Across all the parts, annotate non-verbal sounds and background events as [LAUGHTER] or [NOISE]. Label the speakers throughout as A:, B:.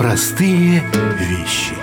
A: Простые вещи.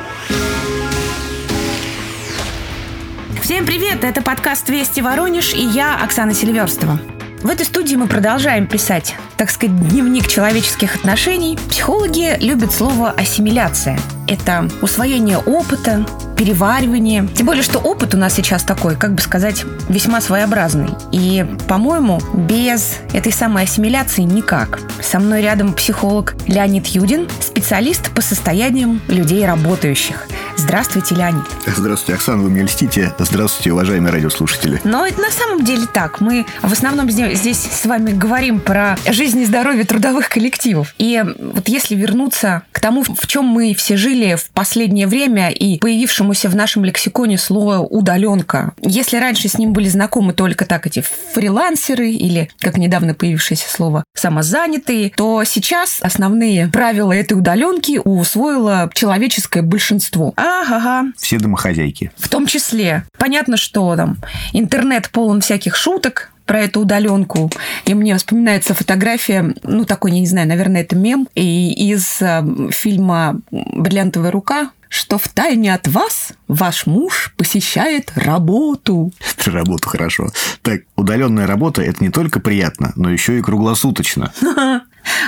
B: Всем привет! Это подкаст «Вести Воронеж» и я, Оксана Селиверстова. В этой студии мы продолжаем писать, так сказать, дневник человеческих отношений. Психологи любят слово «ассимиляция». Это усвоение опыта, переваривание. Тем более, что опыт у нас сейчас такой, как бы сказать, весьма своеобразный. И, по-моему, без этой самой ассимиляции никак. Со мной рядом психолог Леонид Юдин, специалист по состояниям людей работающих. Здравствуйте, Леонид.
C: Здравствуйте, Оксана, вы мне льстите. Здравствуйте, уважаемые радиослушатели.
B: Но это на самом деле так. Мы в основном здесь с вами говорим про жизнь и здоровье трудовых коллективов. И вот если вернуться к тому, в чем мы все жили в последнее время и появившемуся в нашем лексиконе слово «удаленка». Если раньше с ним были знакомы только так эти фрилансеры или, как недавно появившееся слово, самозанятые, то сейчас основные правила этой удаленки усвоило человеческое большинство. А Ага.
C: Все домохозяйки.
B: В том числе. Понятно, что там интернет полон всяких шуток, про эту удаленку. И мне вспоминается фотография, ну, такой, я не знаю, наверное, это мем, и из э, фильма «Бриллиантовая рука», что в тайне от вас ваш муж посещает работу. [LAUGHS]
C: Работу хорошо. Так, удаленная работа это не только приятно, но еще и круглосуточно. [LAUGHS]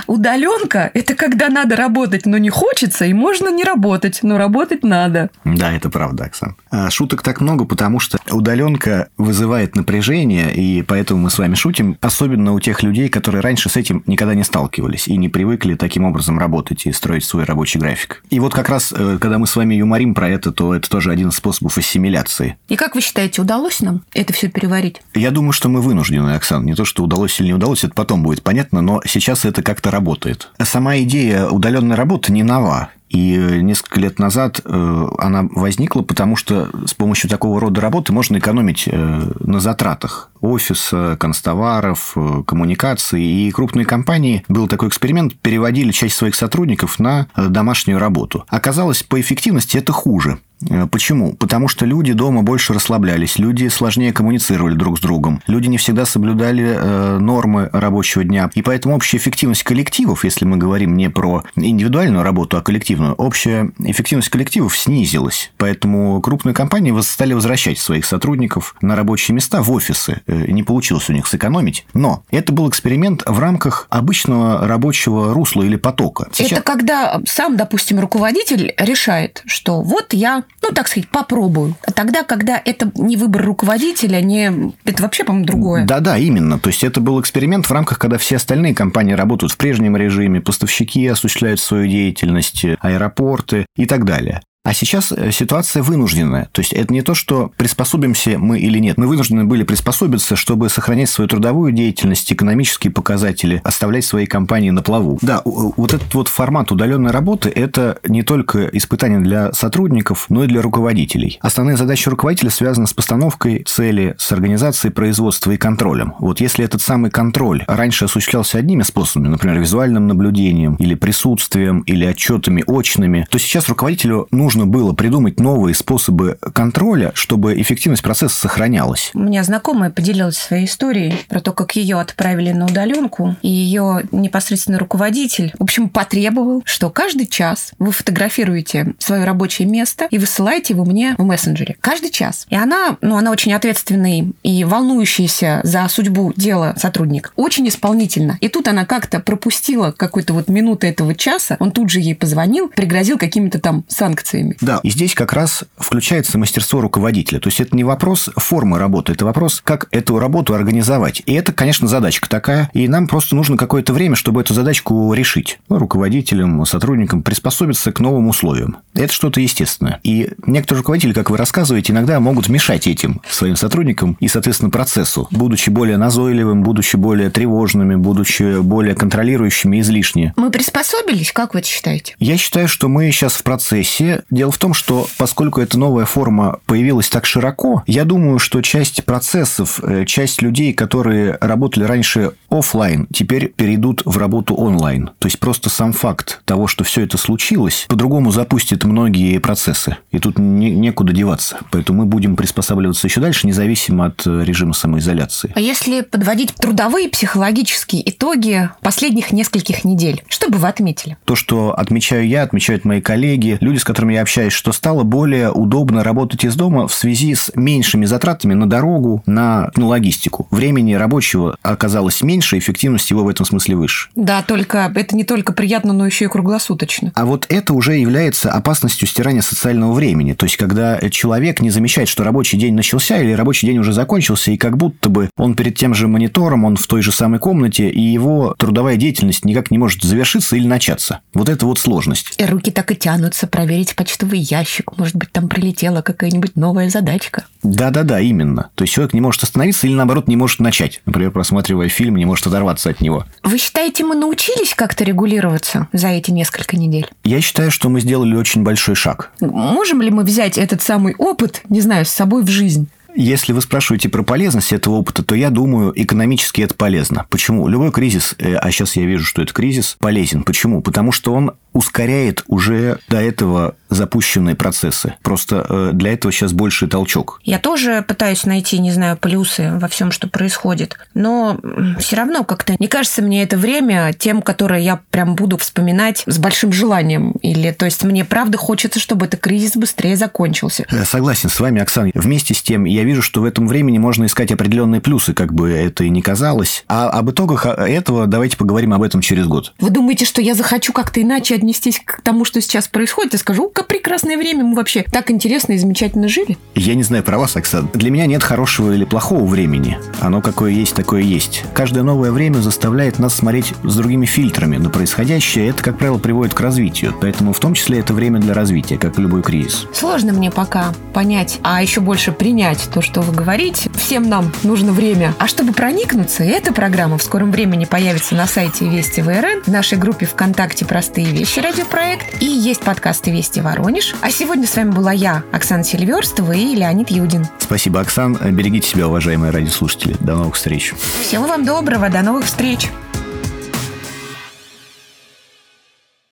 B: Удаленка – это когда надо работать, но не хочется, и можно не работать, но работать надо.
C: Да, это правда, Оксан. А шуток так много, потому что удаленка вызывает напряжение, и поэтому мы с вами шутим, особенно у тех людей, которые раньше с этим никогда не сталкивались и не привыкли таким образом работать и строить свой рабочий график. И вот как раз, э, когда мы с вами юморим про это, то это тоже один из способов ассимиляции.
B: И как вы считаете, удалось нам это все переварить?
C: Я думаю, что мы вынуждены, Оксан. Не то, что удалось или не удалось, это потом будет понятно, но сейчас это как-то работает. Сама идея удаленной работы не нова. И несколько лет назад э, она возникла, потому что с помощью такого рода работы можно экономить э, на затратах офиса, констоваров, э, коммуникаций. И крупные компании, был такой эксперимент, переводили часть своих сотрудников на домашнюю работу. Оказалось, по эффективности это хуже. Э, почему? Потому что люди дома больше расслаблялись, люди сложнее коммуницировали друг с другом, люди не всегда соблюдали э, нормы рабочего дня. И поэтому общая эффективность коллективов, если мы говорим не про индивидуальную работу, а коллективную, общая эффективность коллективов снизилась. Поэтому крупные компании стали возвращать своих сотрудников на рабочие места в офисы. Э, не получилось у них сэкономить. Но это был эксперимент в рамках обычного рабочего русла или потока.
B: Сейчас... Это когда сам, допустим, руководитель решает, что вот я ну, так сказать, попробую. А тогда, когда это не выбор руководителя, не... это вообще, по-моему, другое.
C: Да-да, именно. То есть, это был эксперимент в рамках, когда все остальные компании работают в прежнем режиме, поставщики осуществляют свою деятельность, аэропорты и так далее. А сейчас э, ситуация вынужденная. То есть это не то, что приспособимся мы или нет. Мы вынуждены были приспособиться, чтобы сохранять свою трудовую деятельность, экономические показатели, оставлять свои компании на плаву. Да, вот этот вот формат удаленной работы – это не только испытание для сотрудников, но и для руководителей. Основные задачи руководителя связаны с постановкой цели, с организацией производства и контролем. Вот если этот самый контроль раньше осуществлялся одними способами, например, визуальным наблюдением или присутствием, или отчетами очными, то сейчас руководителю нужно нужно было придумать новые способы контроля, чтобы эффективность процесса сохранялась.
B: У меня знакомая поделилась своей историей про то, как ее отправили на удаленку, и ее непосредственно руководитель, в общем, потребовал, что каждый час вы фотографируете свое рабочее место и высылаете его мне в мессенджере. Каждый час. И она, ну, она очень ответственный и волнующийся за судьбу дела сотрудник. Очень исполнительно. И тут она как-то пропустила какую-то вот минуту этого часа, он тут же ей позвонил, пригрозил какими-то там санкциями эмоциями.
C: Да, и здесь как раз включается мастерство руководителя. То есть это не вопрос формы работы, это вопрос, как эту работу организовать. И это, конечно, задачка такая, и нам просто нужно какое-то время, чтобы эту задачку решить. Ну, руководителям, сотрудникам приспособиться к новым условиям. Это что-то естественное. И некоторые руководители, как вы рассказываете, иногда могут мешать этим своим сотрудникам и, соответственно, процессу, будучи более назойливым, будучи более тревожными, будучи более контролирующими излишне.
B: Мы приспособились, как вы это считаете?
C: Я считаю, что мы сейчас в процессе Дело в том, что поскольку эта новая форма появилась так широко, я думаю, что часть процессов, э, часть людей, которые работали раньше офлайн, теперь перейдут в работу онлайн. То есть просто сам факт того, что все это случилось, по-другому запустит многие процессы. И тут не, некуда деваться. Поэтому мы будем приспосабливаться еще дальше, независимо от э, режима самоизоляции.
B: А если подводить трудовые психологические итоги последних нескольких недель, что бы вы отметили?
C: То, что отмечаю я, отмечают мои коллеги, люди, с которыми я общаюсь, что стало более удобно работать из дома в связи с меньшими затратами на дорогу, на, на логистику. Времени рабочего оказалось меньше, эффективность его в этом смысле выше.
B: Да, только это не только приятно, но еще и круглосуточно.
C: А вот это уже является опасностью стирания социального времени. То есть, когда человек не замечает, что рабочий день начался или рабочий день уже закончился, и как будто бы он перед тем же монитором, он в той же самой комнате, и его трудовая деятельность никак не может завершиться или начаться. Вот это вот сложность.
B: И руки так и тянутся проверить почтовый ящик. Может быть, там прилетела какая-нибудь новая задачка.
C: Да-да-да, именно. То есть человек не может остановиться или, наоборот, не может начать. Например, просматривая фильм, не может оторваться от него.
B: Вы считаете, мы научились как-то регулироваться за эти несколько недель?
C: Я считаю, что мы сделали очень большой шаг.
B: Можем ли мы взять этот самый опыт, не знаю, с собой в жизнь?
C: Если вы спрашиваете про полезность этого опыта, то я думаю, экономически это полезно. Почему? Любой кризис, э, а сейчас я вижу, что это кризис, полезен. Почему? Потому что он ускоряет уже до этого запущенные процессы. Просто э, для этого сейчас больше толчок.
B: Я тоже пытаюсь найти, не знаю, плюсы во всем, что происходит. Но все равно как-то не кажется мне это время тем, которое я прям буду вспоминать с большим желанием. Или, то есть, мне правда хочется, чтобы этот кризис быстрее закончился.
C: Э, согласен с вами, Оксана. Вместе с тем, я вижу, что в этом времени можно искать определенные плюсы, как бы это и не казалось. А об итогах а, этого давайте поговорим об этом через год.
B: Вы думаете, что я захочу как-то иначе отнестись к тому, что сейчас происходит, и скажу, как прекрасное время мы вообще так интересно и замечательно жили?
C: Я не знаю про вас, Оксана. Для меня нет хорошего или плохого времени. Оно какое есть, такое есть. Каждое новое время заставляет нас смотреть с другими фильтрами на происходящее. Это, как правило, приводит к развитию. Поэтому в том числе это время для развития, как и любой кризис.
B: Сложно мне пока понять, а еще больше принять то, что вы говорите. Всем нам нужно время. А чтобы проникнуться, эта программа в скором времени появится на сайте Вести ВРН, в нашей группе ВКонтакте «Простые вещи» радиопроект и есть подкасты Вести Воронеж. А сегодня с вами была я, Оксана Сильверстова и Леонид Юдин.
C: Спасибо, Оксан. Берегите себя, уважаемые радиослушатели. До новых встреч.
B: Всего вам доброго. До новых встреч.